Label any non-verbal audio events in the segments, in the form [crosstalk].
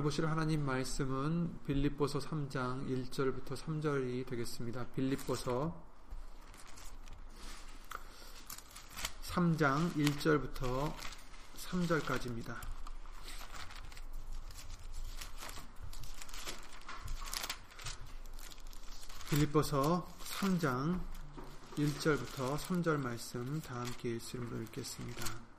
오늘 보실 하나님 말씀은 빌립보서 3장 1절부터 3절이 되겠습니다. 빌립보서 3장 1절부터 3절까지입니다. 빌립보서 3장 1절부터 3절 말씀 다 함께 예수님으로 읽겠습니다.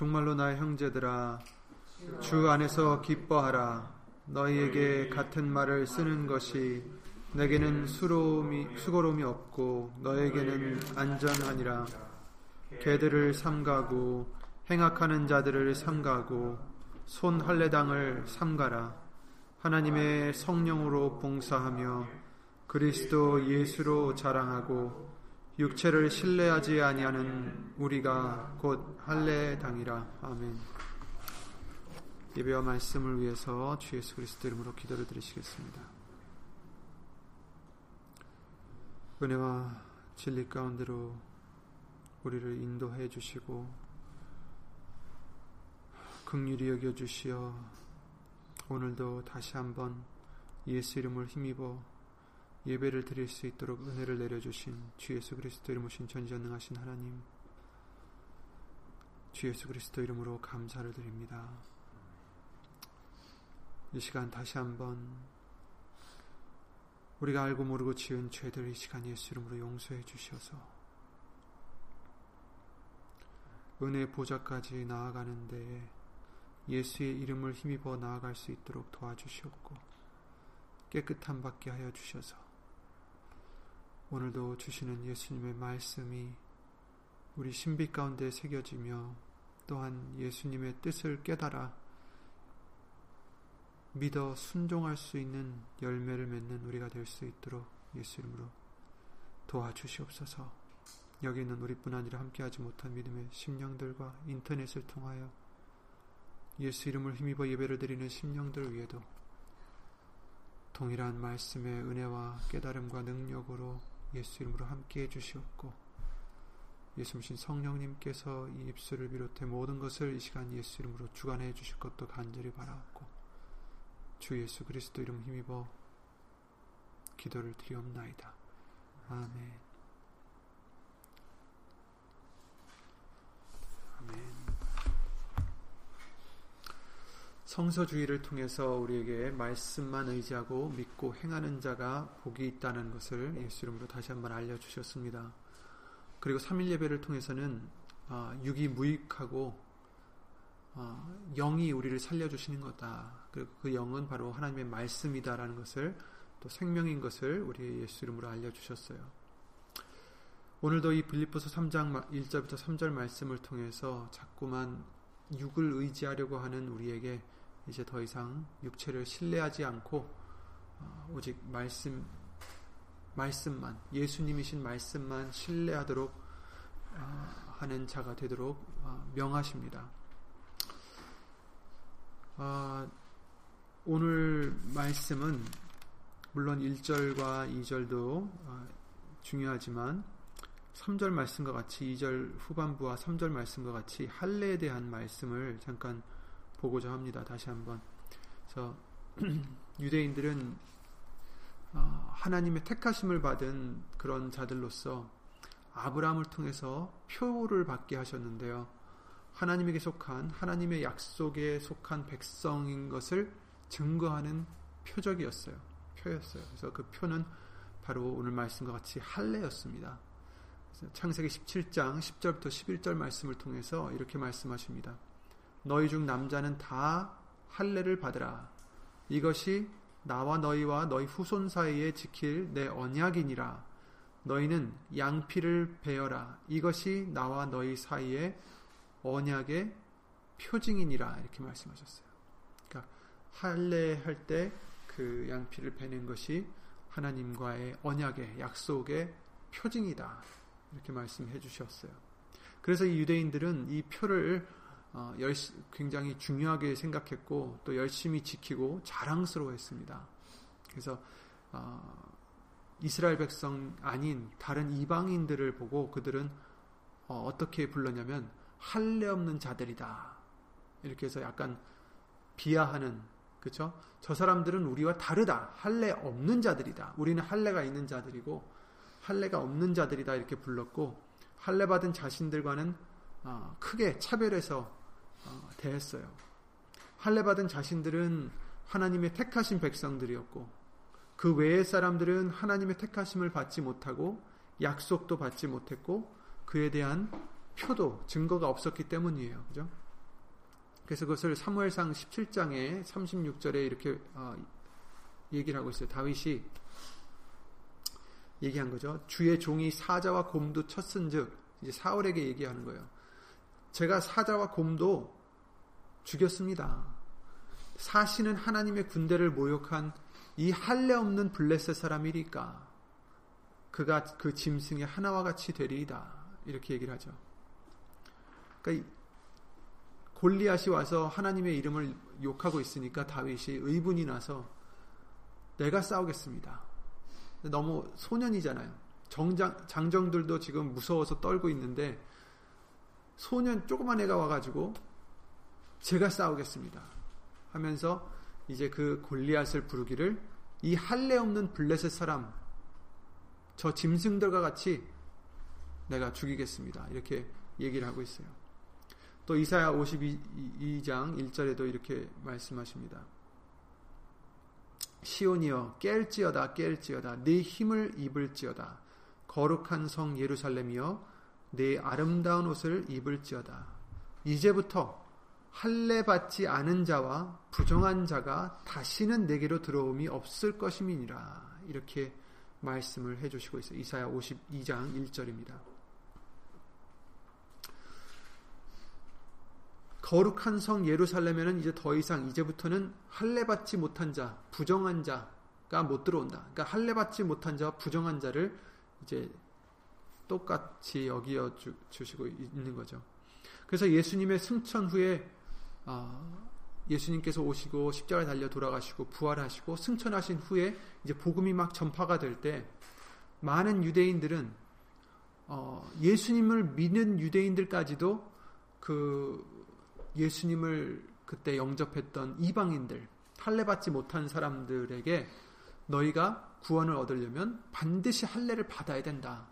정말로 나의 형제들아 주 안에서 기뻐하라. 너희에게 같은 말을 쓰는 것이 내게는 수로움이, 수고로움이 없고 너에게는 안전하니라. 개들을 삼가고 행악하는 자들을 삼가고 손 할례당을 삼가라. 하나님의 성령으로 봉사하며 그리스도 예수로 자랑하고 육체를 신뢰하지 아니하는 우리가 곧 할례 당이라 아멘. 예배와 말씀을 위해서 주 예수 그리스도 이름으로 기도를 드리시겠습니다. 은혜와 진리 가운데로 우리를 인도해 주시고 극률이 여겨 주시어 오늘도 다시 한번 예수 이름을 힘입어 예배를 드릴 수 있도록 은혜를 내려주신 주 예수 그리스도 이름 오신 전지전능하신 하나님 주 예수 그리스도 이름으로 감사를 드립니다. 이 시간 다시 한번 우리가 알고 모르고 지은 죄들 이 시간 예수 이름으로 용서해 주셔서 은혜 보좌까지 나아가는데 예수의 이름을 힘입어 나아갈 수 있도록 도와주시옵고 깨끗함 받게 하여 주셔서 오늘도 주시는 예수님의 말씀이 우리 신비 가운데 새겨지며 또한 예수님의 뜻을 깨달아 믿어 순종할 수 있는 열매를 맺는 우리가 될 수 있도록 예수 이름으로 도와주시옵소서. 여기 있는 우리뿐 아니라 함께하지 못한 믿음의 심령들과 인터넷을 통하여 예수 이름을 힘입어 예배를 드리는 심령들 위에도 동일한 말씀의 은혜와 깨달음과 능력으로 예수 이름으로 함께 해 주시옵고 예수님 성령님께서 이 입술을 비롯해 모든 것을 이 시간 예수 이름으로 주관해 주실 것도 간절히 바라옵고 주 예수 그리스도 이름 힘입어 기도를 드리옵나이다. 아멘. 성서주의를 통해서 우리에게 말씀만 의지하고 믿고 행하는 자가 복이 있다는 것을 예수 이름으로 다시 한번 알려주셨습니다. 그리고 3일 예배를 통해서는 아, 육이 무익하고 어, 영이 우리를 살려주시는 거다. 그리고 그 영은 바로 하나님의 말씀이다라는 것을 또 생명인 것을 우리 예수 이름으로 알려주셨어요. 오늘도 이 빌립보서 3장 1절부터 3절 말씀을 통해서 자꾸만 육을 의지하려고 하는 우리에게 이제 더 이상 육체를 신뢰하지 않고 어, 오직 말씀 말씀만 예수님이신 말씀만 신뢰하도록 어, 하는 자가 되도록 어, 명하십니다. 오늘 말씀은 물론 1절과 2절도 중요하지만 3절 말씀과 같이 2절 후반부와 3절 말씀과 같이 할례에 대한 말씀을 잠깐 보고자 합니다. 다시 한번. 그래서 [clears throat] 유대인들은 어, 하나님의 택하심을 받은 그런 자들로서 아브라함을 통해서 표를 받게 하셨는데요. 하나님에게 속한 하나님의 약속에 속한 백성인 것을 증거하는 표적이었어요. 표였어요. 그래서 그 표는 바로 오늘 말씀과 같이 할례였습니다. 창세기 17장 10절부터 11절 말씀을 통해서 이렇게 말씀하십니다. 너희 중 남자는 다 할례를 받으라. 이것이 나와 너희와 너희 후손 사이에 지킬 내 언약이니라. 너희는 양피를 베어라. 이것이 나와 너희 사이에 언약의 표징이니라. 이렇게 말씀하셨어요. 그러니까 할례 할 때 그 양피를 베는 것이 하나님과의 언약의 약속의 표징이다. 이렇게 말씀해 주셨어요. 그래서 이 유대인들은 이 표를 어, 굉장히 중요하게 생각했고 또 열심히 지키고 자랑스러워했습니다. 그래서 어, 이스라엘 백성 아닌 다른 이방인들을 보고 그들은 어, 떻게 불렀냐면 할례 없는 자들이다. 이렇게 해서 약간 비하하는 그렇죠? 저 사람들은 우리와 다르다. 할례 없는 자들이다. 우리는 할례가 있는 자들이고 할례가 없는 자들이다 이렇게 불렀고 할례 받은 자신들과는 어, 크게 차별해서 어, 대했어요. 할례 받은 자신들은 하나님의 택하신 백성들이었고 그 외의 사람들은 하나님의 택하심을 받지 못하고 약속도 받지 못했고 그에 대한 표도 증거가 없었기 때문이에요. 그죠? 그래서 그것을 사무엘상 17장에 36절에 이렇게 어, 얘기를 하고 있어요. 다윗이 얘기한 거죠. 주의 종이 사자와 곰도 쳤은즉 이제 사울에게 얘기하는 거예요. 제가 사자와 곰도 죽였습니다. 사시는 하나님의 군대를 모욕한 이 할례 없는 블레셋 사람이리까 그가 그 짐승의 하나와 같이 되리이다. 이렇게 얘기를 하죠. 그러니까 골리앗이 와서 하나님의 이름을 욕하고 있으니까 다윗이 의분이 나서 내가 싸우겠습니다. 너무 소년이잖아요. 정장, 장정들도 지금 무서워서 떨고 있는데 소년 조그만 애가 와가지고 제가 싸우겠습니다. 하면서 이제 그 골리앗을 부르기를 이 할례 없는 블레셋 사람 저 짐승들과 같이 내가 죽이겠습니다. 이렇게 얘기를 하고 있어요. 또 이사야 52장 1절에도 이렇게 말씀하십니다. 시온이여 깰지어다 깰지어다 네 힘을 입을지어다 거룩한 성 예루살렘이여 네 아름다운 옷을 입을지어다 이제부터 할례 받지 않은 자와 부정한 자가 다시는 내게로 들어옴이 없을 것임이니라 이렇게 말씀을 해 주시고 있어요. 이사야 52장 1절입니다. 거룩한 성 예루살렘에는 이제 더 이상 이제부터는 할례 받지 못한 자, 부정한 자가 못 들어온다. 그러니까 할례 받지 못한 자와 부정한 자를 이제 똑같이 여기어 주 시고 있는 거죠. 그래서 예수님의 승천 후에 어, 예수님께서 오시고 십자가에 달려 돌아가시고 부활하시고 승천하신 후에 이제 복음이 막 전파가 될 때 많은 유대인들은 어, 예수님을 믿는 유대인들까지도 그 예수님을 그때 영접했던 이방인들, 할례 받지 못한 사람들에게 너희가 구원을 얻으려면 반드시 할례를 받아야 된다.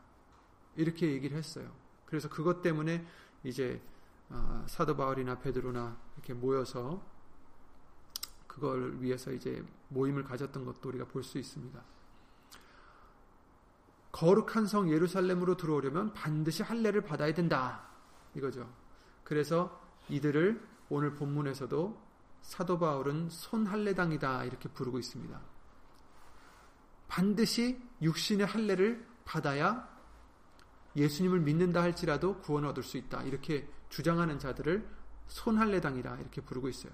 이렇게 얘기를 했어요. 그래서 그것 때문에 이제 어, 사도 바울이나 베드로나 이렇게 모여서 그걸 위해서 이제 모임을 가졌던 것도 우리가 볼 수 있습니다. 거룩한 성 예루살렘으로 들어오려면 반드시 할례를 받아야 된다. 이거죠. 그래서 이들을 오늘 본문에서도 사도 바울은 손할례당이다 이렇게 부르고 있습니다. 반드시 육신의 할례를 받아야 예수님을 믿는다 할지라도 구원을 얻을 수 있다. 이렇게 주장하는 자들을 손할례당이다 이렇게 부르고 있어요.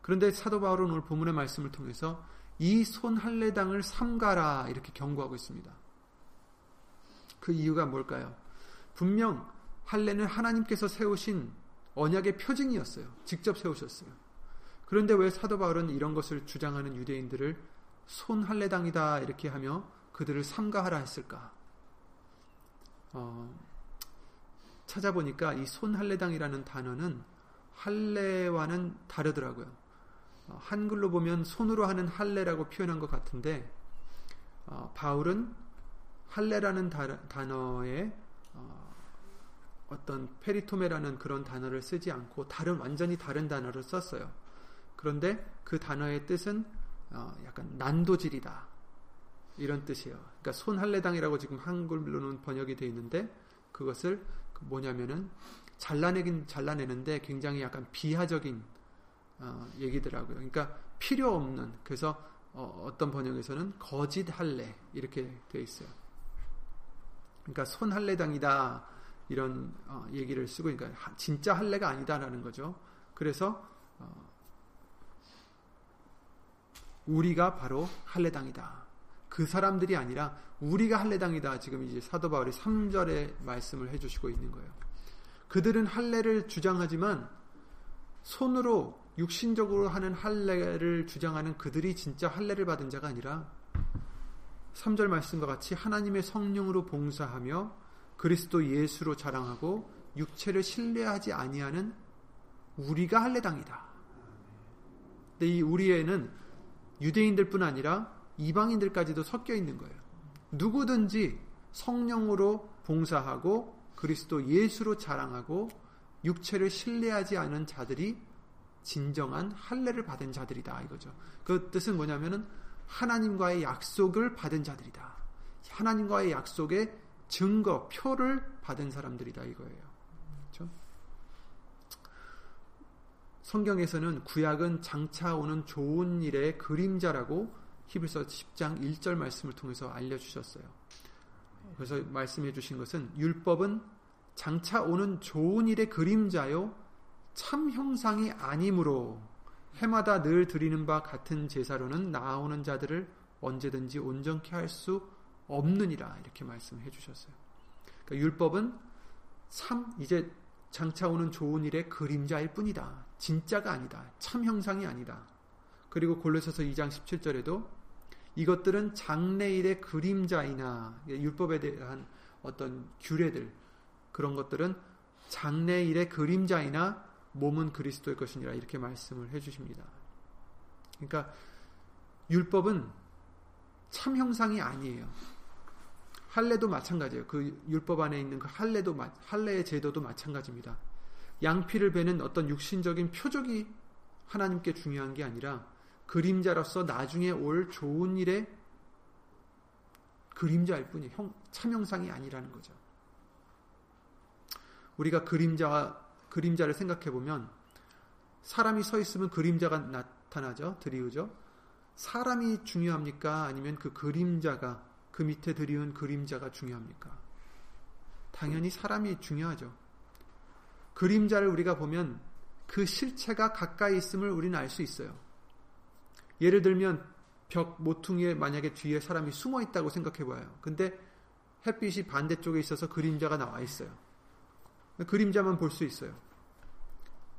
그런데 사도 바울은 오늘 본문의 말씀을 통해서 이 손할례당을 삼가라 이렇게 경고하고 있습니다. 그 이유가 뭘까요? 분명 할례는 하나님께서 세우신 언약의 표징이었어요. 직접 세우셨어요. 그런데 왜 사도 바울은 이런 것을 주장하는 유대인들을 손할례당이다 이렇게 하며 그들을 삼가하라 했을까? 어, 찾아보니까 이 손할례당이라는 단어는 할례와는 다르더라고요. 어, 한글로 보면 손으로 하는 할례라고 표현한 것 같은데 어, 바울은 할례라는 단어에 어, 어떤 페리토메라는 그런 단어를 쓰지 않고 다른 완전히 다른 단어를 썼어요. 그런데 그 단어의 뜻은 어, 약간 난도질이다 이런 뜻이에요. 그러니까 손할례당이라고 지금 한글로는 번역이 되어 있는데 그것을 뭐냐면은 잘라내긴 잘라내는데 굉장히 약간 비하적인 어, 얘기더라고요. 그러니까 필요 없는 그래서 어, 떤 번역에서는 거짓 할례 이렇게 되어 있어요. 그러니까 손 할례당이다 이런 어, 얘기를 쓰고 그러니까 진짜 할례가 아니다라는 거죠. 그래서 어, 우리가 바로 할례당이다. 그 사람들이 아니라 우리가 할례당이다. 지금 이제 사도 바울이 3절에 말씀을 해 주시고 있는 거예요. 그들은 할례를 주장하지만 손으로 육신적으로 하는 할례를 주장하는 그들이 진짜 할례를 받은 자가 아니라 3절 말씀과 같이 하나님의 성령으로 봉사하며 그리스도 예수로 자랑하고 육체를 신뢰하지 아니하는 우리가 할례당이다. 근데 이 우리에는 유대인들뿐 아니라 이방인들까지도 섞여 있는 거예요. 누구든지 성령으로 봉사하고 그리스도 예수로 자랑하고 육체를 신뢰하지 않은 자들이 진정한 할례를 받은 자들이다 이거죠. 그 뜻은 뭐냐면은 하나님과의 약속을 받은 자들이다. 하나님과의 약속의 증거, 표를 받은 사람들이다 이거예요. 그렇죠? 성경에서는 구약은 장차 오는 좋은 일의 그림자라고 히브리서 10장 1절 말씀을 통해서 알려주셨어요. 그래서 말씀해 주신 것은 율법은 장차 오는 좋은 일의 그림자요 참 형상이 아니므로 해마다 늘 드리는 바 같은 제사로는 나오는 자들을 언제든지 온전케 할 수 없느니라 이렇게 말씀해 주셨어요. 그러니까 율법은 참 이제 장차 오는 좋은 일의 그림자일 뿐이다. 진짜가 아니다. 참 형상이 아니다. 그리고 골로새서 2장 17절에도 이것들은 장래일의 그림자이나 율법에 대한 어떤 규례들 그런 것들은 장래일의 그림자이나 몸은 그리스도의 것이니라 이렇게 말씀을 해 주십니다. 그러니까 율법은 참 형상이 아니에요. 할례도 마찬가지예요. 그 율법 안에 있는 그 할례도 할례의 제도도 마찬가지입니다. 양피를 베는 어떤 육신적인 표적이 하나님께 중요한 게 아니라 그림자로서 나중에 올 좋은 일의 그림자일 뿐이에요. 형, 참 형상이 아니라는 거죠. 우리가 그림자와 그림자를 생각해 보면 사람이 서 있으면 그림자가 나타나죠. 드리우죠. 사람이 중요합니까? 아니면 그 그림자가 그 밑에 드리운 그림자가 중요합니까? 당연히 사람이 중요하죠. 그림자를 우리가 보면 그 실체가 가까이 있음을 우리는 알 수 있어요. 예를 들면 벽 모퉁이에 만약에 뒤에 사람이 숨어 있다고 생각해 봐요. 근데 햇빛이 반대쪽에 있어서 그림자가 나와 있어요. 그림자만 볼 수 있어요.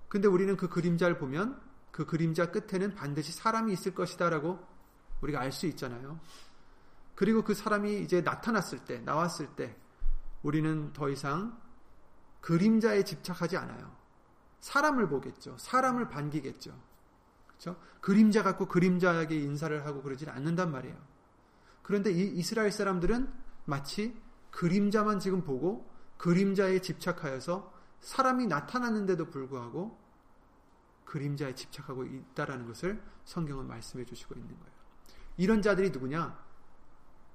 근데 우리는 그 그림자를 보면 그 그림자 끝에는 반드시 사람이 있을 것이다라고 우리가 알 수 있잖아요. 그리고 그 사람이 이제 나타났을 때, 나왔을 때, 우리는 더 이상 그림자에 집착하지 않아요. 사람을 보겠죠. 사람을 반기겠죠. 그렇죠? 그림자 갖고 그림자에게 인사를 하고 그러질 않는단 말이에요. 그런데 이 이스라엘 사람들은 마치 그림자만 지금 보고 그림자에 집착하여서 사람이 나타났는데도 불구하고 그림자에 집착하고 있다라는 것을 성경은 말씀해 주시고 있는 거예요. 이런 자들이 누구냐?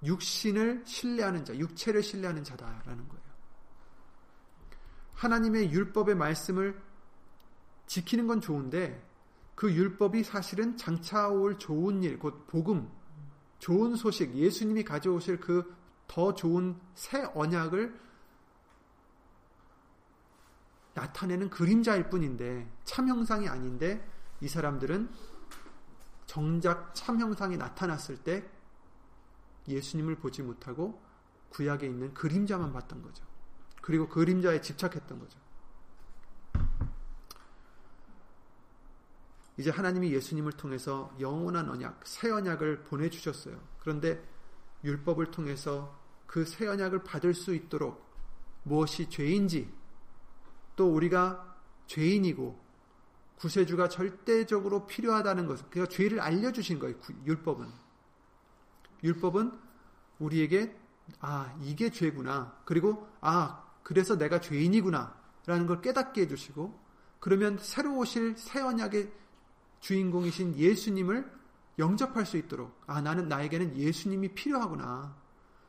육신을 신뢰하는 자, 육체를 신뢰하는 자다라는 거예요. 하나님의 율법의 말씀을 지키는 건 좋은데 그 율법이 사실은 장차 올 좋은 일, 곧 복음, 좋은 소식, 예수님이 가져오실 그 더 좋은 새 언약을 나타내는 그림자일 뿐인데 참 형상이 아닌데 이 사람들은 정작 참 형상이 나타났을 때 예수님을 보지 못하고 구약에 있는 그림자만 봤던 거죠. 그리고 그림자에 집착했던 거죠. 이제 하나님이 예수님을 통해서 영원한 언약, 새 언약을 보내주셨어요. 그런데 율법을 통해서 그 새 언약을 받을 수 있도록 무엇이 죄인지, 또 우리가 죄인이고 구세주가 절대적으로 필요하다는 것, 그러니까 죄를 알려주신 거예요. 율법은. 율법은 우리에게 아 이게 죄구나. 그리고 아 그래서 내가 죄인이구나라는 걸 깨닫게 해주시고 그러면 새로 오실 새 언약의 주인공이신 예수님을 영접할 수 있도록 아 나는 나에게는 예수님이 필요하구나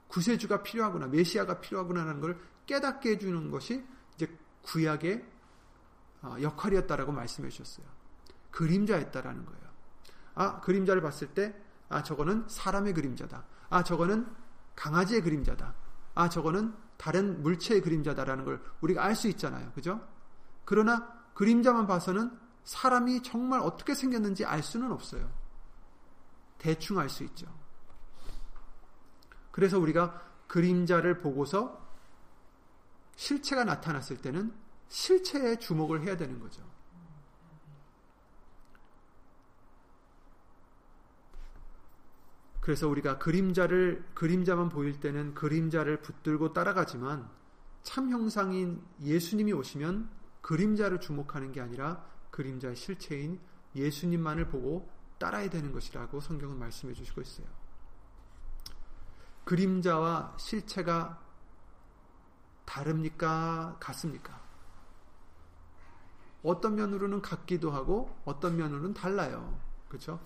구세주가 필요하구나 메시아가 필요하구나라는 걸 깨닫게 해주는 것이 이제 구약의 어, 역할이었다라고 말씀해 주셨어요. 그림자였다라는 거예요. 아 그림자를 봤을 때 아 저거는 사람의 그림자다. 아 저거는 강아지의 그림자다. 아 저거는 다른 물체의 그림자다라는 걸 우리가 알 수 있잖아요. 그죠? 그러나 그림자만 봐서는 사람이 정말 어떻게 생겼는지 알 수는 없어요. 대충 알 수 있죠. 그래서 우리가 그림자를 보고서 실체가 나타났을 때는 실체에 주목을 해야 되는 거죠. 그래서 우리가 그림자를 그림자만 보일 때는 그림자를 붙들고 따라가지만 참 형상인 예수님이 오시면 그림자를 주목하는 게 아니라 그림자의 실체인 예수님만을 보고 따라야 되는 것이라고 성경은 말씀해 주시고 있어요. 그림자와 실체가 다릅니까? 같습니까? 어떤 면으로는 같기도 하고 어떤 면으로는 달라요. 그렇죠?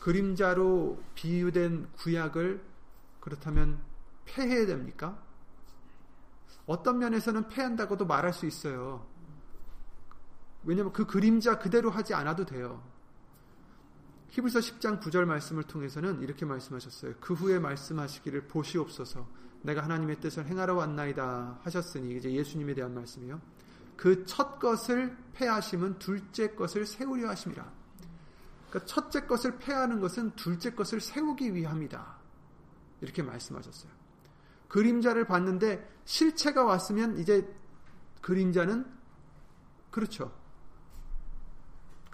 그림자로 비유된 구약을 그렇다면 폐해야 됩니까? 어떤 면에서는 폐한다고도 말할 수 있어요. 왜냐하면 그 그림자 그대로 하지 않아도 돼요. 히브리서 10장 9절 말씀을 통해서는 이렇게 말씀하셨어요. 그 후에 말씀하시기를 보시옵소서. 내가 하나님의 뜻을 행하러 왔나이다 하셨으니 이제 예수님에 대한 말씀이요. 그 첫 것을 폐하심은 둘째 것을 세우려 하심이라. 그러니까 첫째 것을 폐하는 것은 둘째 것을 세우기 위함이다. 이렇게 말씀하셨어요. 그림자를 봤는데 실체가 왔으면 이제 그림자는 그렇죠.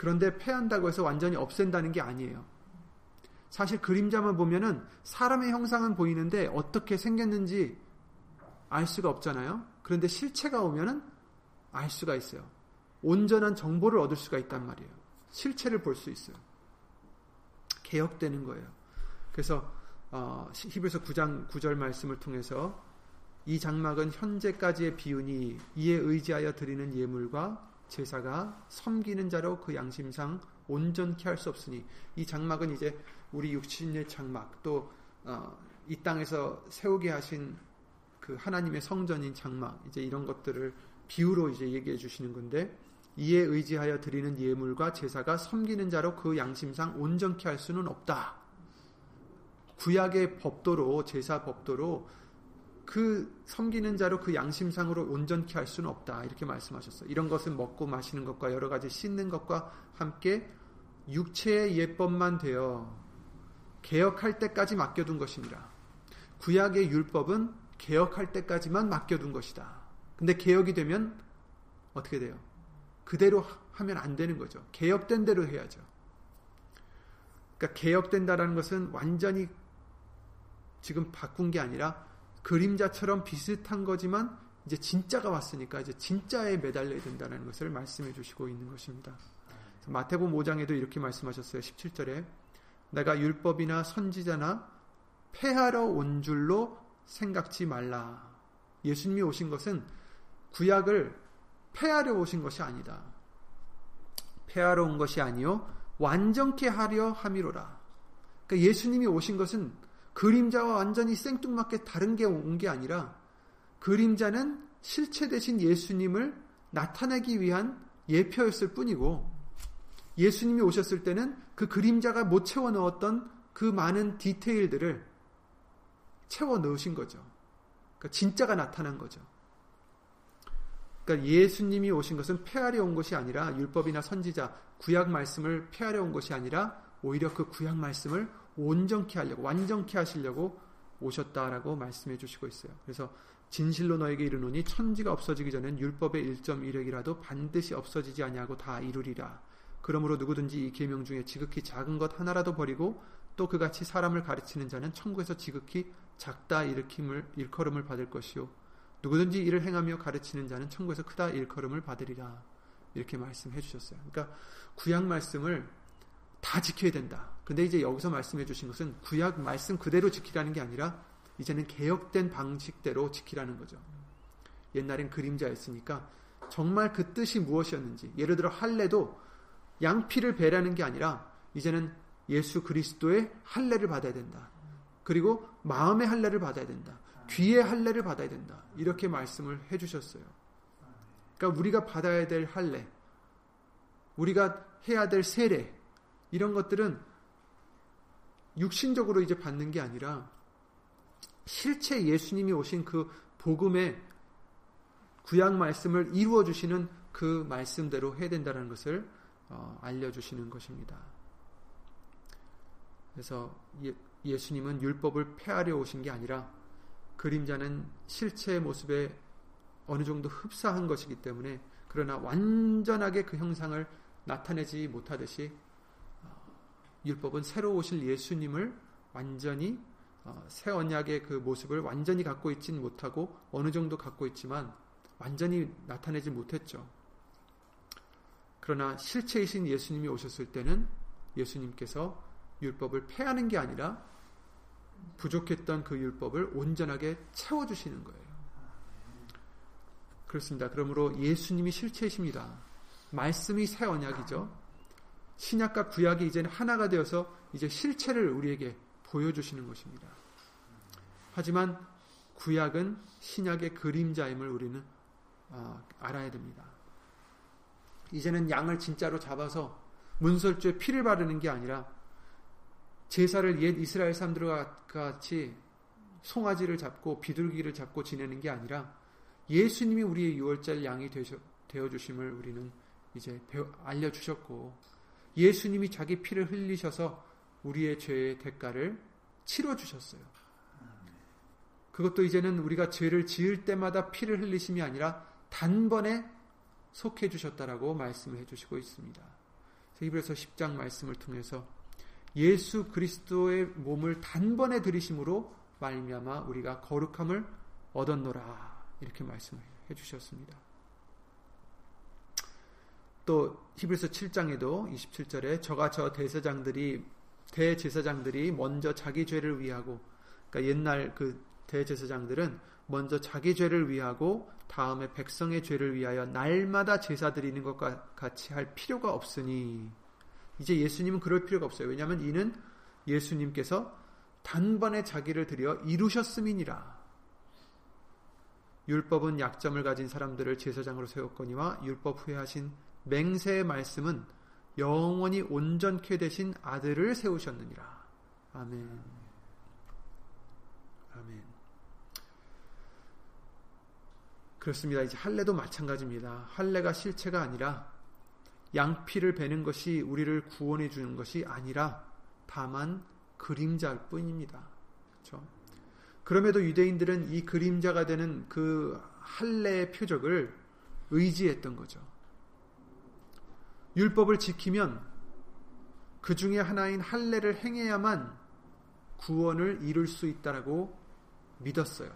그런데 패한다고 해서 완전히 없앤다는 게 아니에요. 사실 그림자만 보면은 사람의 형상은 보이는데 어떻게 생겼는지 알 수가 없잖아요. 그런데 실체가 오면은 알 수가 있어요. 온전한 정보를 얻을 수가 있단 말이에요. 실체를 볼 수 있어요. 개혁되는 거예요. 그래서 어, 히브리서 9장 9절 말씀을 통해서 이 장막은 현재까지의 비운이 이에 의지하여 드리는 예물과 제사가 섬기는 자로 그 양심상 온전케 할 수 없으니 이 장막은 이제 우리 육신의 장막 또이 어, 땅에서 세우게 하신 그 하나님의 성전인 장막 이제 이런 것들을 비유로 이제 얘기해 주시는 건데 이에 의지하여 드리는 예물과 제사가 섬기는 자로 그 양심상 온전케 할 수는 없다. 구약의 법도로 제사 법도로 그 섬기는 자로 그 양심상으로 온전케 할 수는 없다. 이렇게 말씀하셨어요. 이런 것은 먹고 마시는 것과 여러 가지 씻는 것과 함께 육체의 예법만 되어 개혁할 때까지 맡겨둔 것입니다. 구약의 율법은 개혁할 때까지만 맡겨둔 것이다. 근데 개혁이 되면 어떻게 돼요? 그대로 하면 안 되는 거죠. 개혁된 대로 해야죠. 그러니까 개혁된다라는 것은 완전히 지금 바꾼 게 아니라 그림자처럼 비슷한 거지만 이제 진짜가 왔으니까 이제 진짜에 매달려야 된다는 것을 말씀해 주시고 있는 것입니다. 마태복음 5장에도 이렇게 말씀하셨어요. 17절에 내가 율법이나 선지자나 폐하러 온 줄로 생각지 말라. 예수님이 오신 것은 구약을 폐하려 오신 것이 아니다. 폐하러 온 것이 아니요 완전케 하려 함이로라. 그러니까 예수님이 오신 것은 그림자와 완전히 생뚱맞게 다른 게온게 아니라 그림자는 실체 대신 예수님을 나타내기 위한 예표였을 뿐이고 예수님이 오셨을 때는 그 그림자가 못 채워 넣었던 그 많은 디테일들을 채워 넣으신 거죠. 그러니까 진짜가 나타난 거죠. 그러니까 예수님이 오신 것은 폐하려 온 것이 아니라 율법이나 선지자, 구약 말씀을 폐하려 온 것이 아니라 오히려 그 구약 말씀을 온전케 하려고 완전케 하시려고 오셨다라고 말씀해 주시고 있어요. 그래서 진실로 너에게 이르노니 천지가 없어지기 전엔 율법의 1.1획이라도 반드시 없어지지 아니하고 다 이루리라. 그러므로 누구든지 이 계명 중에 지극히 작은 것 하나라도 버리고 또 그같이 사람을 가르치는 자는 천국에서 지극히 작다 일으킴을 일컬음을 받을 것이요 누구든지 이를 행하며 가르치는 자는 천국에서 크다 일컬음을 받으리라. 이렇게 말씀해 주셨어요. 그러니까 구약 말씀을 다 지켜야 된다. 근데 이제 여기서 말씀해 주신 것은 구약 말씀 그대로 지키라는 게 아니라 이제는 개혁된 방식대로 지키라는 거죠. 옛날엔 그림자였으니까 정말 그 뜻이 무엇이었는지 예를 들어 할례도 양피를 배라는 게 아니라 이제는 예수 그리스도의 할례를 받아야 된다. 그리고 마음의 할례를 받아야 된다. 귀의 할례를 받아야 된다. 이렇게 말씀을 해 주셨어요. 그러니까 우리가 받아야 될 할례, 우리가 해야 될 세례 이런 것들은 육신적으로 이제 받는 게 아니라 실체 예수님이 오신 그 복음의 구약 말씀을 이루어 주시는 그 말씀대로 해야 된다는 것을 어, 알려 주시는 것입니다. 그래서 예, 수님은 율법을 폐하려 오신 게 아니라 그림자는 실체의 모습에 어느 정도 흡사한 것이기 때문에 그러나 완전하게 그 형상을 나타내지 못하듯이 율법은 새로 오실 예수님을 완전히 어, 새 언약의 그 모습을 완전히 갖고 있진 못하고 어느 정도 갖고 있지만 완전히 나타내지 못했죠. 그러나 실체이신 예수님이 오셨을 때는 예수님께서 율법을 폐하는 게 아니라 부족했던 그 율법을 온전하게 채워주시는 거예요. 그렇습니다. 그러므로 예수님이 실체이십니다. 말씀이 새 언약이죠. 신약과 구약이 이제는 하나가 되어서 이제 실체를 우리에게 보여주시는 것입니다. 하지만 구약은 신약의 그림자임을 우리는 어, 알아야 됩니다. 이제는 양을 진짜로 잡아서 문설주에 피를 바르는 게 아니라 제사를 옛 이스라엘 사람들과 같이 송아지를 잡고 비둘기를 잡고 지내는 게 아니라 예수님이 우리의 유월절 양이 되어 주심을 우리는 이제 알려 주셨고 예수님이 자기 피를 흘리셔서 우리의 죄의 대가를 치러 주셨어요. 그것도 이제는 우리가 죄를 지을 때마다 피를 흘리심이 아니라 단번에 속해 주셨다라고 말씀을 해 주시고 있습니다. 히브리서 10장 말씀을 통해서 예수 그리스도의 몸을 단번에 들이심으로 말미암아 우리가 거룩함을 얻었노라 이렇게 말씀을 해 주셨습니다. 또 히브리서 7장에도 27절에 저가 저 대제사장들이 대제사장들이 먼저 자기 죄를 위하고 그러니까 옛날 그 대제사장들은 먼저 자기 죄를 위하고 다음에 백성의 죄를 위하여 날마다 제사 드리는 것과 같이 할 필요가 없으니 이제 예수님은 그럴 필요가 없어요. 왜냐하면 이는 예수님께서 단번에 자기를 드려 이루셨음이니라. 율법은 약점을 가진 사람들을 제사장으로 세웠거니와 율법 후에 하신 맹세의 말씀은 영원히 온전케 되신 아들을 세우셨느니라. 아멘. 아멘. 그렇습니다. 이제 할례도 마찬가지입니다. 할례가 실체가 아니라 양피를 베는 것이 우리를 구원해 주는 것이 아니라 다만 그림자일 뿐입니다. 그렇죠? 그럼에도 유대인들은 이 그림자가 되는 그 할례의 표적을 의지했던 거죠. 율법을 지키면 그 중에 하나인 할례를 행해야만 구원을 이룰 수 있다라고 믿었어요.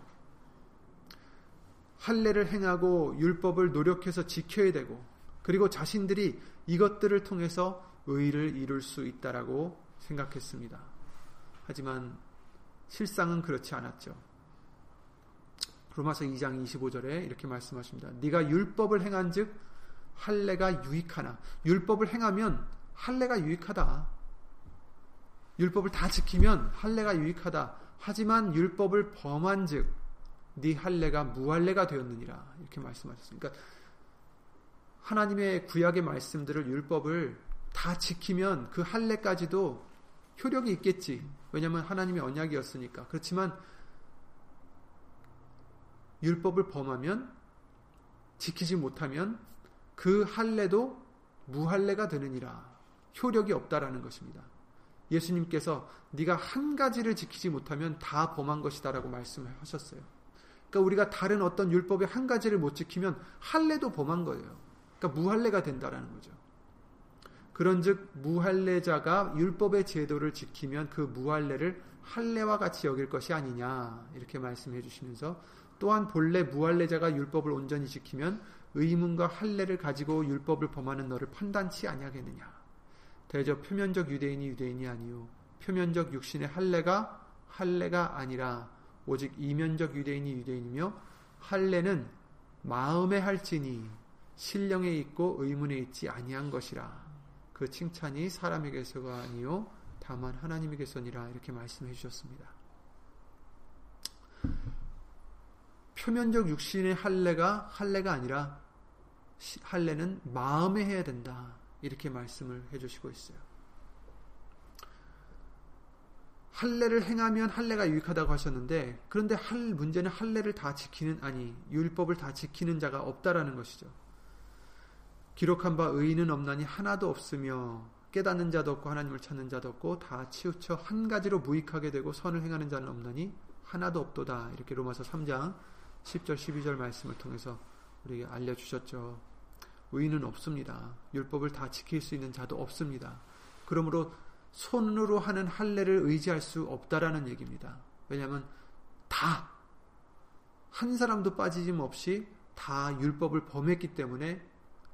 할례를 행하고 율법을 노력해서 지켜야 되고 그리고 자신들이 이것들을 통해서 의를 이룰 수 있다라고 생각했습니다. 하지만 실상은 그렇지 않았죠. 로마서 2장 25절에 이렇게 말씀하십니다. 네가 율법을 행한즉 할례가 유익하나 율법을 행하면 할례가 유익하다. 율법을 다 지키면 할례가 유익하다. 하지만 율법을 범한즉 네 할례가 무할례가 되었느니라 이렇게 말씀하셨습니다. 그러니까 하나님의 구약의 말씀들을 율법을 다 지키면 그 할례까지도 효력이 있겠지. 왜냐하면 하나님의 언약이었으니까. 그렇지만 율법을 범하면 지키지 못하면 그 할례도 무할례가 되느니라. 효력이 없다라는 것입니다. 예수님께서 네가 한 가지를 지키지 못하면 다 범한 것이다라고 말씀을 하셨어요. 그러니까 우리가 다른 어떤 율법의 한 가지를 못 지키면 할례도 범한 거예요. 그러니까 무할례가 된다라는 거죠. 그런즉 무할례자가 율법의 제도를 지키면 그 무할례를 할례와 같이 여길 것이 아니냐 이렇게 말씀해 주시면서 또한 본래 무할례자가 율법을 온전히 지키면 의문과 할례를 가지고 율법을 범하는 너를 판단치 아니하겠느냐. 대저 표면적 유대인이 유대인이 아니요 표면적 육신의 할례가 할례가 아니라 오직 이면적 유대인이 유대인이며 할례는 마음에 할지니 신령에 있고 의문에 있지 아니한 것이라. 그 칭찬이 사람에게서가 아니요 다만 하나님에게서니라 이렇게 말씀해 주셨습니다. 표면적 육신의 할례가 할례가 아니라 할례는 마음에 해야 된다. 이렇게 말씀을 해주시고 있어요. 할례를 행하면 할례가 유익하다고 하셨는데 그런데 할 문제는 할례를 다 지키는 아니 율법을 다 지키는 자가 없다라는 것이죠. 기록한 바 의인은 없나니 하나도 없으며 깨닫는 자도 없고 하나님을 찾는 자도 없고 다 치우쳐 한 가지로 무익하게 되고 선을 행하는 자는 없나니 하나도 없도다. 이렇게 로마서 3장 10절 12절 말씀을 통해서 우리에게 알려주셨죠. 의인은 없습니다. 율법을 다 지킬 수 있는 자도 없습니다. 그러므로 손으로 하는 할례를 의지할 수 없다라는 얘기입니다. 왜냐하면 다 한 사람도 빠지짐 없이 다 율법을 범했기 때문에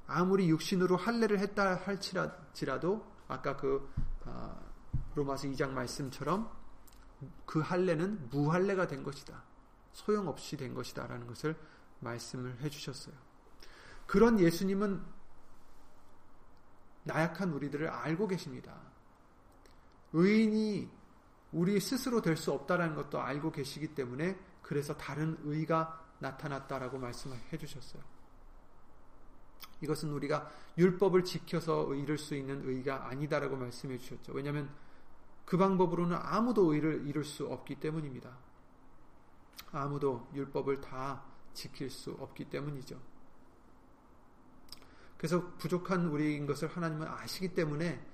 아무리 육신으로 할례를 했다 할지라도 아까 그 아, 로마서 2장 말씀처럼 그 할례는 무할례가 된 것이다. 소용없이 된 것이다라는 것을 말씀을 해 주셨어요. 그런 예수님은 나약한 우리들을 알고 계십니다. 의인이 우리 스스로 될 수 없다라는 것도 알고 계시기 때문에 그래서 다른 의가 나타났다라고 말씀을 해 주셨어요. 이것은 우리가 율법을 지켜서 이룰 수 있는 의가 아니다라고 말씀해 주셨죠. 왜냐하면 그 방법으로는 아무도 의를 이룰 수 없기 때문입니다. 아무도 율법을 다 지킬 수 없기 때문이죠. 그래서 부족한 우리인 것을 하나님은 아시기 때문에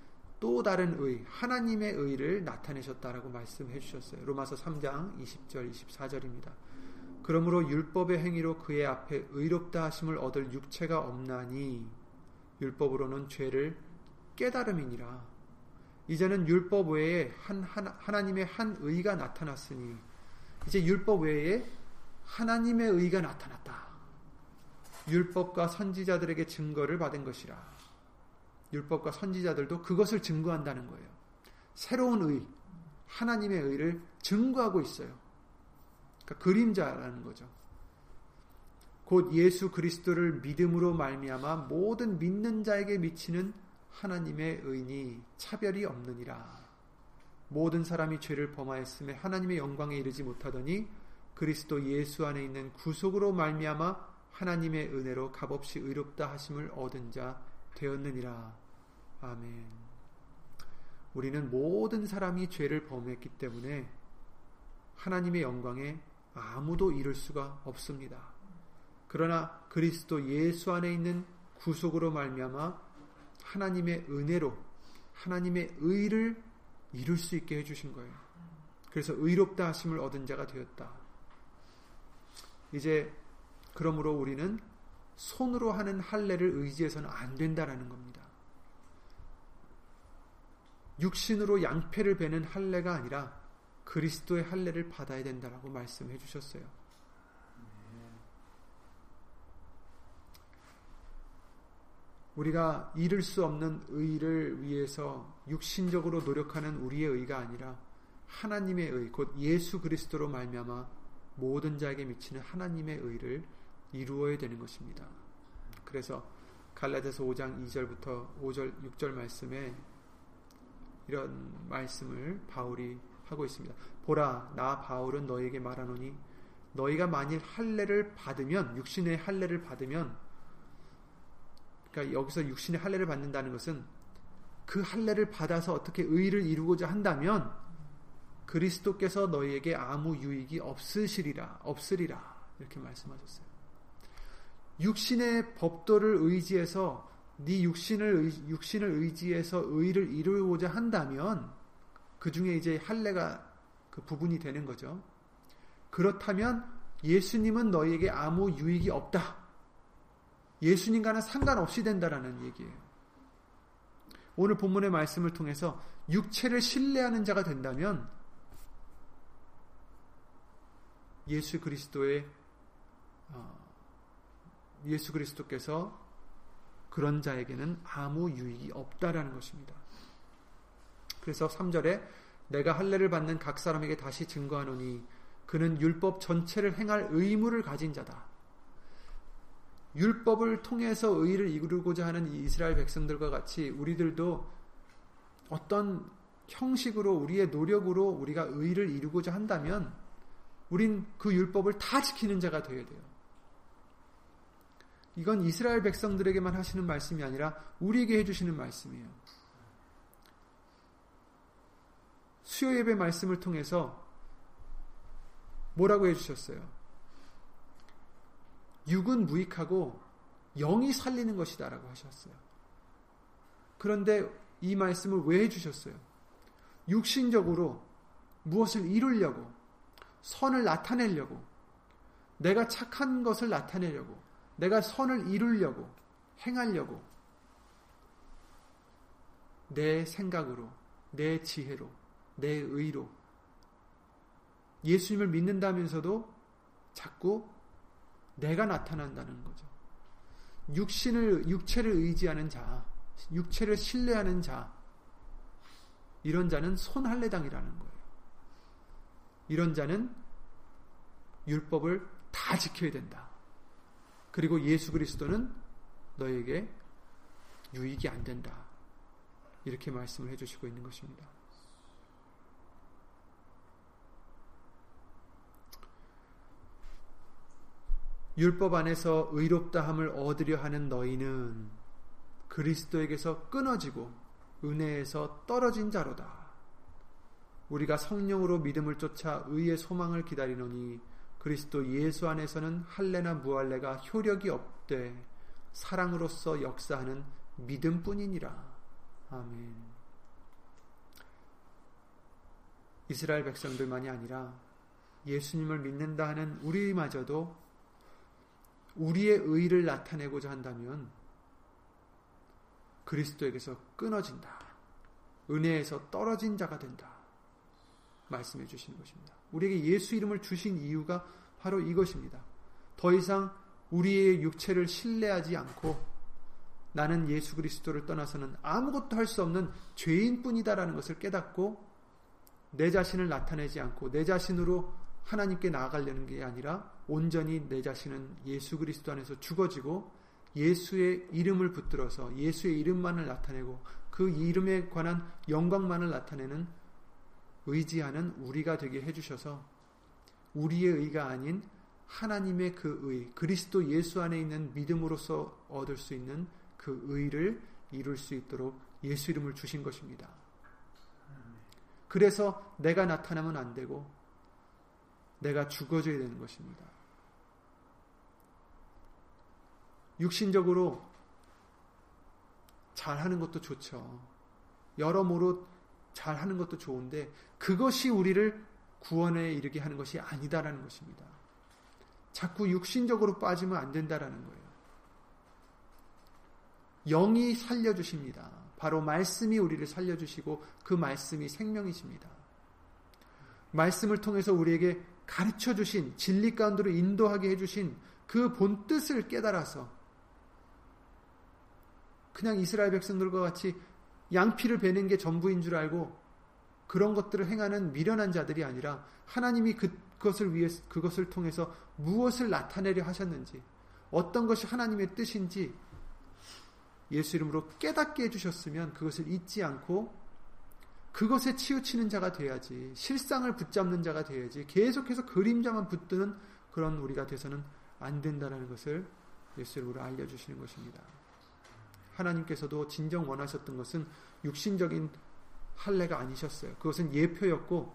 또 다른 의, 하나님의 의를 나타내셨다라고 말씀해 주셨어요. 로마서 3장 20절, 24절입니다. 그러므로 율법의 행위로 그의 앞에 의롭다 하심을 얻을 육체가 없나니 율법으로는 죄를 깨달음이니라. 이제는 율법 외에 한, 한 하나님의 한 의가 나타났으니 이제 율법 외에 하나님의 의가 나타났다. 율법과 선지자들에게 증거를 받은 것이라. 율법과 선지자들도 그것을 증거한다는 거예요. 새로운 의, 하나님의 의를 증거하고 있어요. 그러니까 그림자라는 거죠. 곧 예수 그리스도를 믿음으로 말미암아 모든 믿는 자에게 미치는 하나님의 의니 차별이 없느니라. 모든 사람이 죄를 범하였음에 하나님의 영광에 이르지 못하더니 그리스도 예수 안에 있는 구속으로 말미암아 하나님의 은혜로 값없이 의롭다 하심을 얻은 자 되었느니라. 아멘. 우리는 모든 사람이 죄를 범했기 때문에 하나님의 영광에 아무도 이룰 수가 없습니다. 그러나 그리스도 예수 안에 있는 구속으로 말미암아 하나님의 은혜로 하나님의 의를 이룰 수 있게 해주신 거예요. 그래서 의롭다 하심을 얻은 자가 되었다. 이제 그러므로 우리는 손으로 하는 할례를 의지해서는 안 된다라는 겁니다. 육신으로 양패를 베는 할례가 아니라 그리스도의 할례를 받아야 된다라고 말씀해 주셨어요. 우리가 이룰 수 없는 의를 위해서 육신적으로 노력하는 우리의 의가 아니라 하나님의 의, 곧 예수 그리스도로 말미암아 모든 자에게 미치는 하나님의 의를 이루어야 되는 것입니다. 그래서 갈라디아서 5장 2절부터 5절 6절 말씀에 이런 말씀을 바울이 하고 있습니다. 보라 나 바울은 너에게 말하노니 너희가 만일 할례를 받으면 육신의 할례를 받으면 그러니까 여기서 육신의 할례를 받는다는 것은 그 할례를 받아서 어떻게 의를 이루고자 한다면 그리스도께서 너희에게 아무 유익이 없으시리라 없으리라 이렇게 말씀하셨어요. 육신의 법도를 의지해서 네 육신을 육신을 의지해서 의를 이루고자 한다면 그 중에 이제 할례가 그 부분이 되는 거죠. 그렇다면 예수님은 너희에게 아무 유익이 없다. 예수님과는 상관없이 된다라는 얘기예요. 오늘 본문의 말씀을 통해서 육체를 신뢰하는 자가 된다면 예수 그리스도의 어, 예수 그리스도께서 그런 자에게는 아무 유익이 없다라는 것입니다. 그래서 3절에 내가 할례를 받는 각 사람에게 다시 증거하노니 그는 율법 전체를 행할 의무를 가진 자다. 율법을 통해서 의를 이루고자 하는 이스라엘 백성들과 같이 우리들도 어떤 형식으로 우리의 노력으로 우리가 의를 이루고자 한다면 우린 그 율법을 다 지키는 자가 되어야 돼요. 이건 이스라엘 백성들에게만 하시는 말씀이 아니라 우리에게 해주시는 말씀이에요. 수요 예배 말씀을 통해서 뭐라고 해주셨어요? 육은 무익하고 영이 살리는 것이다 라고 하셨어요. 그런데 이 말씀을 왜 해주셨어요? 육신적으로 무엇을 이루려고, 선을 나타내려고, 내가 착한 것을 나타내려고, 내가 선을 이루려고, 행하려고, 내 생각으로, 내 지혜로, 내 의로 예수님을 믿는다면서도 자꾸 내가 나타난다는 거죠. 육신을 육체를 의지하는 자, 육체를 신뢰하는 자, 이런 자는 손할례당이라는 거예요. 이런 자는 율법을 다 지켜야 된다. 그리고 예수 그리스도는 너에게 유익이 안 된다. 이렇게 말씀을 해주시고 있는 것입니다. 율법 안에서 의롭다함을 얻으려 하는 너희는 그리스도에게서 끊어지고 은혜에서 떨어진 자로다. 우리가 성령으로 믿음을 쫓아 의의 소망을 기다리노니 그리스도 예수 안에서는 할례나 무할례가 효력이 없되 사랑으로서 역사하는 믿음뿐이니라. 아멘. 이스라엘 백성들만이 아니라 예수님을 믿는다 하는 우리마저도 우리의 의를 나타내고자 한다면 그리스도에게서 끊어진다. 은혜에서 떨어진 자가 된다. 말씀해 주시는 것입니다. 우리에게 예수 이름을 주신 이유가 바로 이것입니다. 더 이상 우리의 육체를 신뢰하지 않고 나는 예수 그리스도를 떠나서는 아무것도 할 수 없는 죄인뿐이다라는 것을 깨닫고 내 자신을 나타내지 않고 내 자신으로 하나님께 나아가려는 게 아니라 온전히 내 자신은 예수 그리스도 안에서 죽어지고 예수의 이름을 붙들어서 예수의 이름만을 나타내고 그 이름에 관한 영광만을 나타내는 의지하는 우리가 되게 해주셔서 우리의 의가 아닌 하나님의 그 의, 그리스도 예수 안에 있는 믿음으로서 얻을 수 있는 그 의를 이룰 수 있도록 예수 이름을 주신 것입니다. 그래서 내가 나타나면 안 되고 내가 죽어져야 되는 것입니다. 육신적으로 잘하는 것도 좋죠. 여러모로 잘 하는 것도 좋은데 그것이 우리를 구원에 이르게 하는 것이 아니다라는 것입니다. 자꾸 육신적으로 빠지면 안 된다라는 거예요. 영이 살려주십니다. 바로 말씀이 우리를 살려주시고 그 말씀이 생명이십니다. 말씀을 통해서 우리에게 가르쳐 주신 진리 가운데로 인도하게 해주신 그 본 뜻을 깨달아서 그냥 이스라엘 백성들과 같이 양피를 베는 게 전부인 줄 알고 그런 것들을 행하는 미련한 자들이 아니라 하나님이 그, 그것을 위해 그것을 통해서 무엇을 나타내려 하셨는지 어떤 것이 하나님의 뜻인지 예수 이름으로 깨닫게 해주셨으면 그것을 잊지 않고 그것에 치우치는 자가 돼야지 실상을 붙잡는 자가 돼야지 계속해서 그림자만 붙드는 그런 우리가 돼서는 안 된다는 것을 예수 이름으로 알려주시는 것입니다. 하나님께서도 진정 원하셨던 것은 육신적인 할례가 아니셨어요. 그것은 예표였고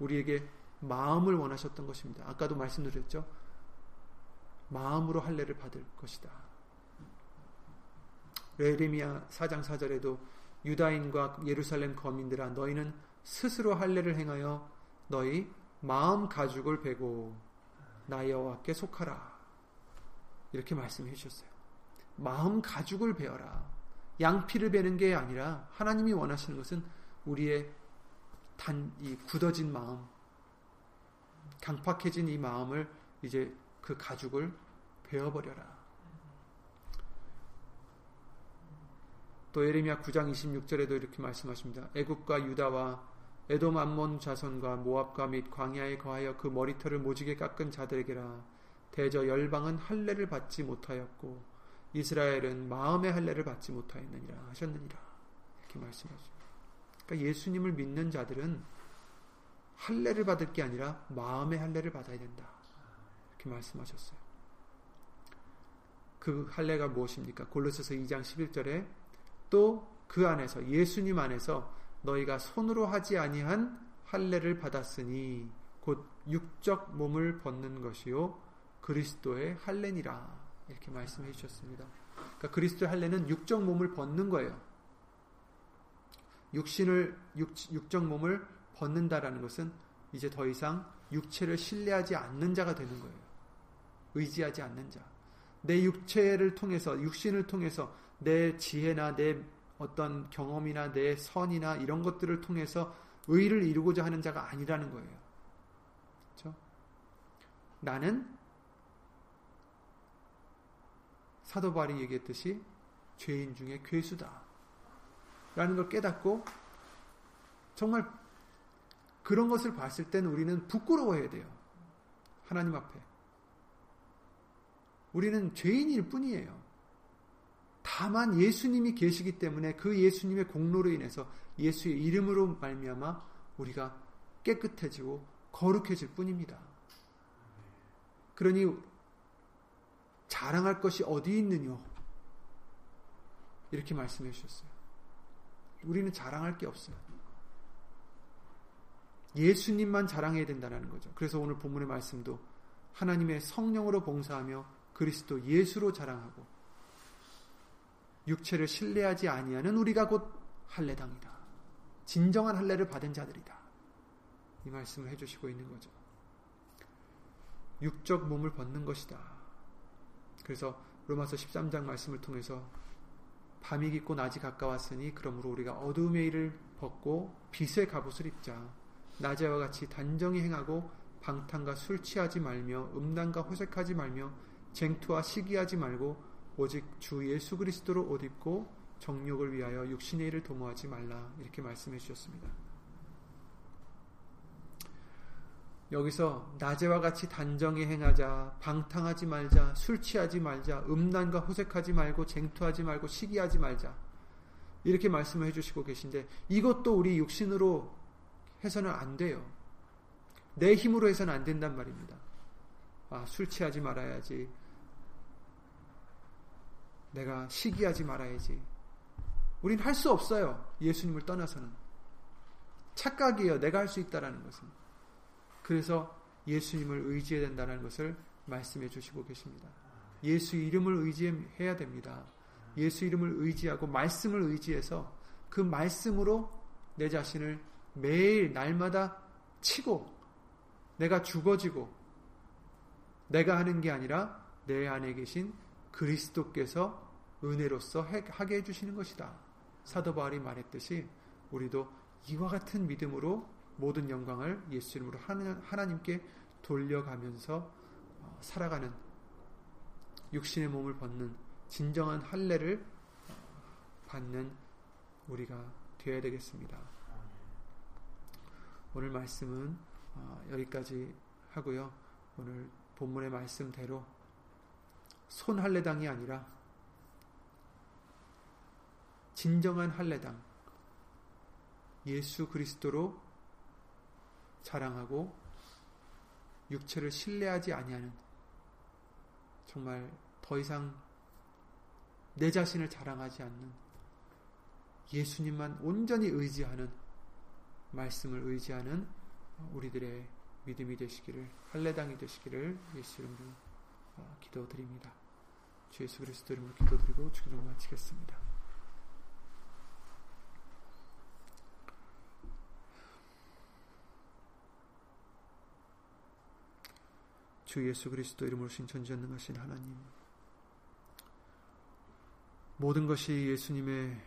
우리에게 마음을 원하셨던 것입니다. 아까도 말씀드렸죠. 마음으로 할례를 받을 것이다. 레레미야 4장 4절에도 유다인과 예루살렘 거민들아 너희는 스스로 할례를 행하여 너희 마음 가죽을 베고 나 여호와께 속하라. 이렇게 말씀해 주셨어요. 마음 가죽을 베어라. 양피를 베는 게 아니라 하나님이 원하시는 것은 우리의 단 이 굳어진 마음, 강팍해진 이 마음을 이제 그 가죽을 베어버려라. 또 예레미야 9장 26절에도 이렇게 말씀하십니다. 애국과 유다와 에돔 암몬 자손과 모압과 및 광야에 거하여 그 머리털을 모지게 깎은 자들에게라 대저 열방은 할례를 받지 못하였고 이스라엘은 마음의 할례를 받지 못하였느니라 하셨느니라 이렇게 말씀하십니다. 그러니까 예수님을 믿는 자들은 할례를 받을 게 아니라 마음의 할례를 받아야 된다. 이렇게 말씀하셨어요. 그 할례가 무엇입니까? 골로새서 2장 11절에 또 그 안에서 예수님 안에서 너희가 손으로 하지 아니한 할례를 받았으니 곧 육적 몸을 벗는 것이요 그리스도의 할례니라 이렇게 말씀해 주셨습니다. 그러니까 그리스도의 할례는 육적 몸을 벗는 거예요. 육신을 육, 육적 몸을 벗는다라는 것은 이제 더 이상 육체를 신뢰하지 않는 자가 되는 거예요. 의지하지 않는 자. 내 육체를 통해서 육신을 통해서 내 지혜나 내 어떤 경험이나 내 선이나 이런 것들을 통해서 의를 이루고자 하는 자가 아니라는 거예요. 그렇죠? 나는 사도 바울이 얘기했듯이 죄인 중에 괴수다. 라는 걸 깨닫고 정말 그런 것을 봤을 때는 우리는 부끄러워해야 돼요. 하나님 앞에. 우리는 죄인일 뿐이에요. 다만 예수님이 계시기 때문에 그 예수님의 공로로 인해서 예수의 이름으로 말미암아 우리가 깨끗해지고 거룩해질 뿐입니다. 그러니 자랑할 것이 어디 있느냐? 이렇게 말씀해 주셨어요. 우리는 자랑할 게 없어요. 예수님만 자랑해야 된다는 거죠. 그래서 오늘 본문의 말씀도 하나님의 성령으로 봉사하며 그리스도 예수로 자랑하고 육체를 신뢰하지 아니하는 우리가 곧 할례당이다. 진정한 할례를 받은 자들이다. 이 말씀을 해주시고 있는 거죠. 육적 몸을 벗는 것이다. 그래서 로마서 13장 말씀을 통해서 밤이 깊고 낮이 가까웠으니 그러므로 우리가 어두움의 일을 벗고 빛의 갑옷을 입자. 낮에와 같이 단정히 행하고 방탕과 술 취하지 말며 음란과 호색하지 말며 쟁투와 시기하지 말고 오직 주 예수 그리스도로 옷 입고 정욕을 위하여 육신의 일을 도모하지 말라 이렇게 말씀해 주셨습니다. 여기서 낮에와 같이 단정히 행하자, 방탕하지 말자, 술 취하지 말자, 음란과 호색하지 말고 쟁투하지 말고 시기하지 말자. 이렇게 말씀을 해주시고 계신데 이것도 우리 육신으로 해서는 안 돼요. 내 힘으로 해서는 안 된단 말입니다. 아, 술 취하지 말아야지. 내가 시기하지 말아야지. 우린 할 수 없어요. 예수님을 떠나서는. 착각이에요. 내가 할 수 있다라는 것은. 그래서 예수님을 의지해야 된다는 것을 말씀해 주시고 계십니다. 예수 이름을 의지해야 됩니다. 예수 이름을 의지하고 말씀을 의지해서 그 말씀으로 내 자신을 매일 날마다 치고 내가 죽어지고 내가 하는 게 아니라 내 안에 계신 그리스도께서 은혜로서 하게 해주시는 것이다. 사도 바울이 말했듯이 우리도 이와 같은 믿음으로 모든 영광을 예수 이름으로 하나님께 돌려가면서 어, 살아가는 육신의 몸을 벗는 진정한 할례를 어, 받는 우리가 되어야 되겠습니다. 오늘 말씀은 어, 여기까지 하고요. 오늘 본문의 말씀대로 손 할례당이 아니라 진정한 할례당 예수 그리스도로 자랑하고 육체를 신뢰하지 아니하는 정말 더 이상 내 자신을 자랑하지 않는 예수님만 온전히 의지하는 말씀을 의지하는 우리들의 믿음이 되시기를 할례당이 되시기를 예수 이름으로 어, 기도드립니다. 주 예수 그리스도 이름으로 기도드리고 주기도 마치겠습니다. 주 예수 그리스도 이름으로 신천지전능하신 하나님 모든 것이 예수님의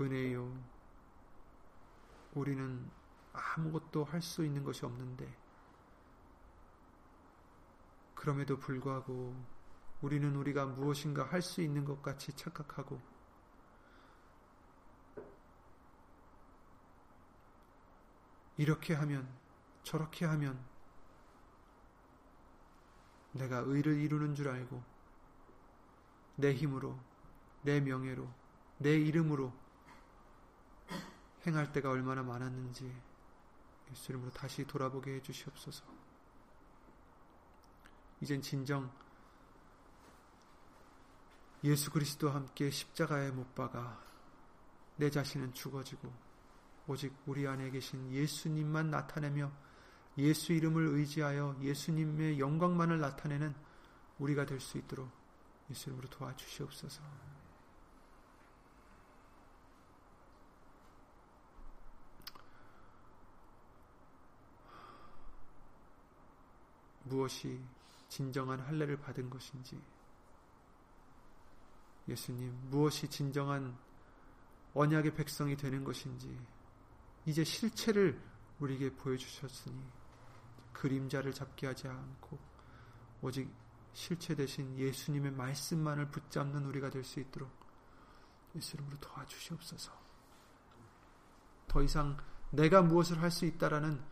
은혜요 우리는 아무것도 할 수 있는 것이 없는데 그럼에도 불구하고 우리는 우리가 무엇인가 할 수 있는 것 같이 착각하고 이렇게 하면 저렇게 하면 내가 의를 이루는 줄 알고 내 힘으로 내 명예로 내 이름으로 행할 때가 얼마나 많았는지 예수 이름으로 다시 돌아보게 해 주시옵소서. 이젠 진정 예수 그리스도와 함께 십자가에 못 박아 내 자신은 죽어지고 오직 우리 안에 계신 예수님만 나타내며 예수 이름을 의지하여 예수님의 영광만을 나타내는 우리가 될 수 있도록 예수 이름으로 도와주시옵소서. 무엇이 진정한 할례를 받은 것인지 예수님 무엇이 진정한 언약의 백성이 되는 것인지 이제 실체를 우리에게 보여주셨으니 그림자를 잡게 하지 않고 오직 실체 대신 예수님의 말씀만을 붙잡는 우리가 될 수 있도록 예수 이름으로 도와주시옵소서. 더 이상 내가 무엇을 할 수 있다라는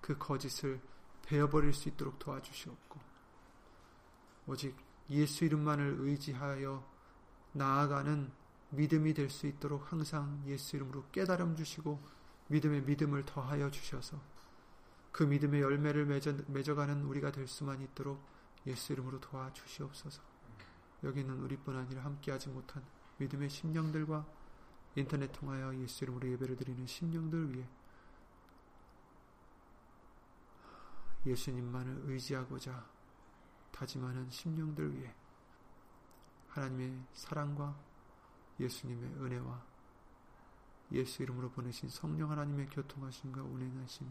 그 거짓을 베어버릴 수 있도록 도와주시옵고 오직 예수 이름만을 의지하여 나아가는 믿음이 될 수 있도록 항상 예수 이름으로 깨달음 주시고 믿음의 믿음을 더하여 주셔서 그 믿음의 열매를 맺어, 맺어 가는 우리가 될 수만 있도록 예수 이름으로 도와주시옵소서. 여기는 우리뿐 아니라 함께하지 못한 믿음의 심령들과 인터넷 통하여 예수 이름으로 예배를 드리는 심령들 위해 예수님만을 의지하고자 다짐하는 심령들 위해 하나님의 사랑과 예수님의 은혜와 예수 이름으로 보내신 성령 하나님의 교통하심과 운행하심이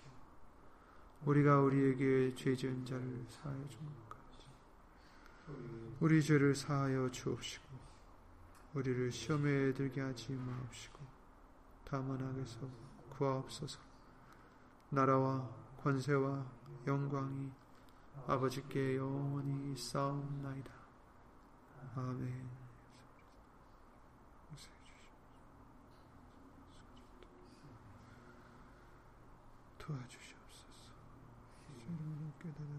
우리가 우리에게 죄 지은 자를 사하여 같이 우리 죄를 사하여 주옵시고 우리를 시험에 들게 하지 마옵시고 다만 악에서 구하옵소서 나라와 권세와 영광이 아버지께 영원히 싸움나이다. 아멘. 도와주시옵소서. 이런 느.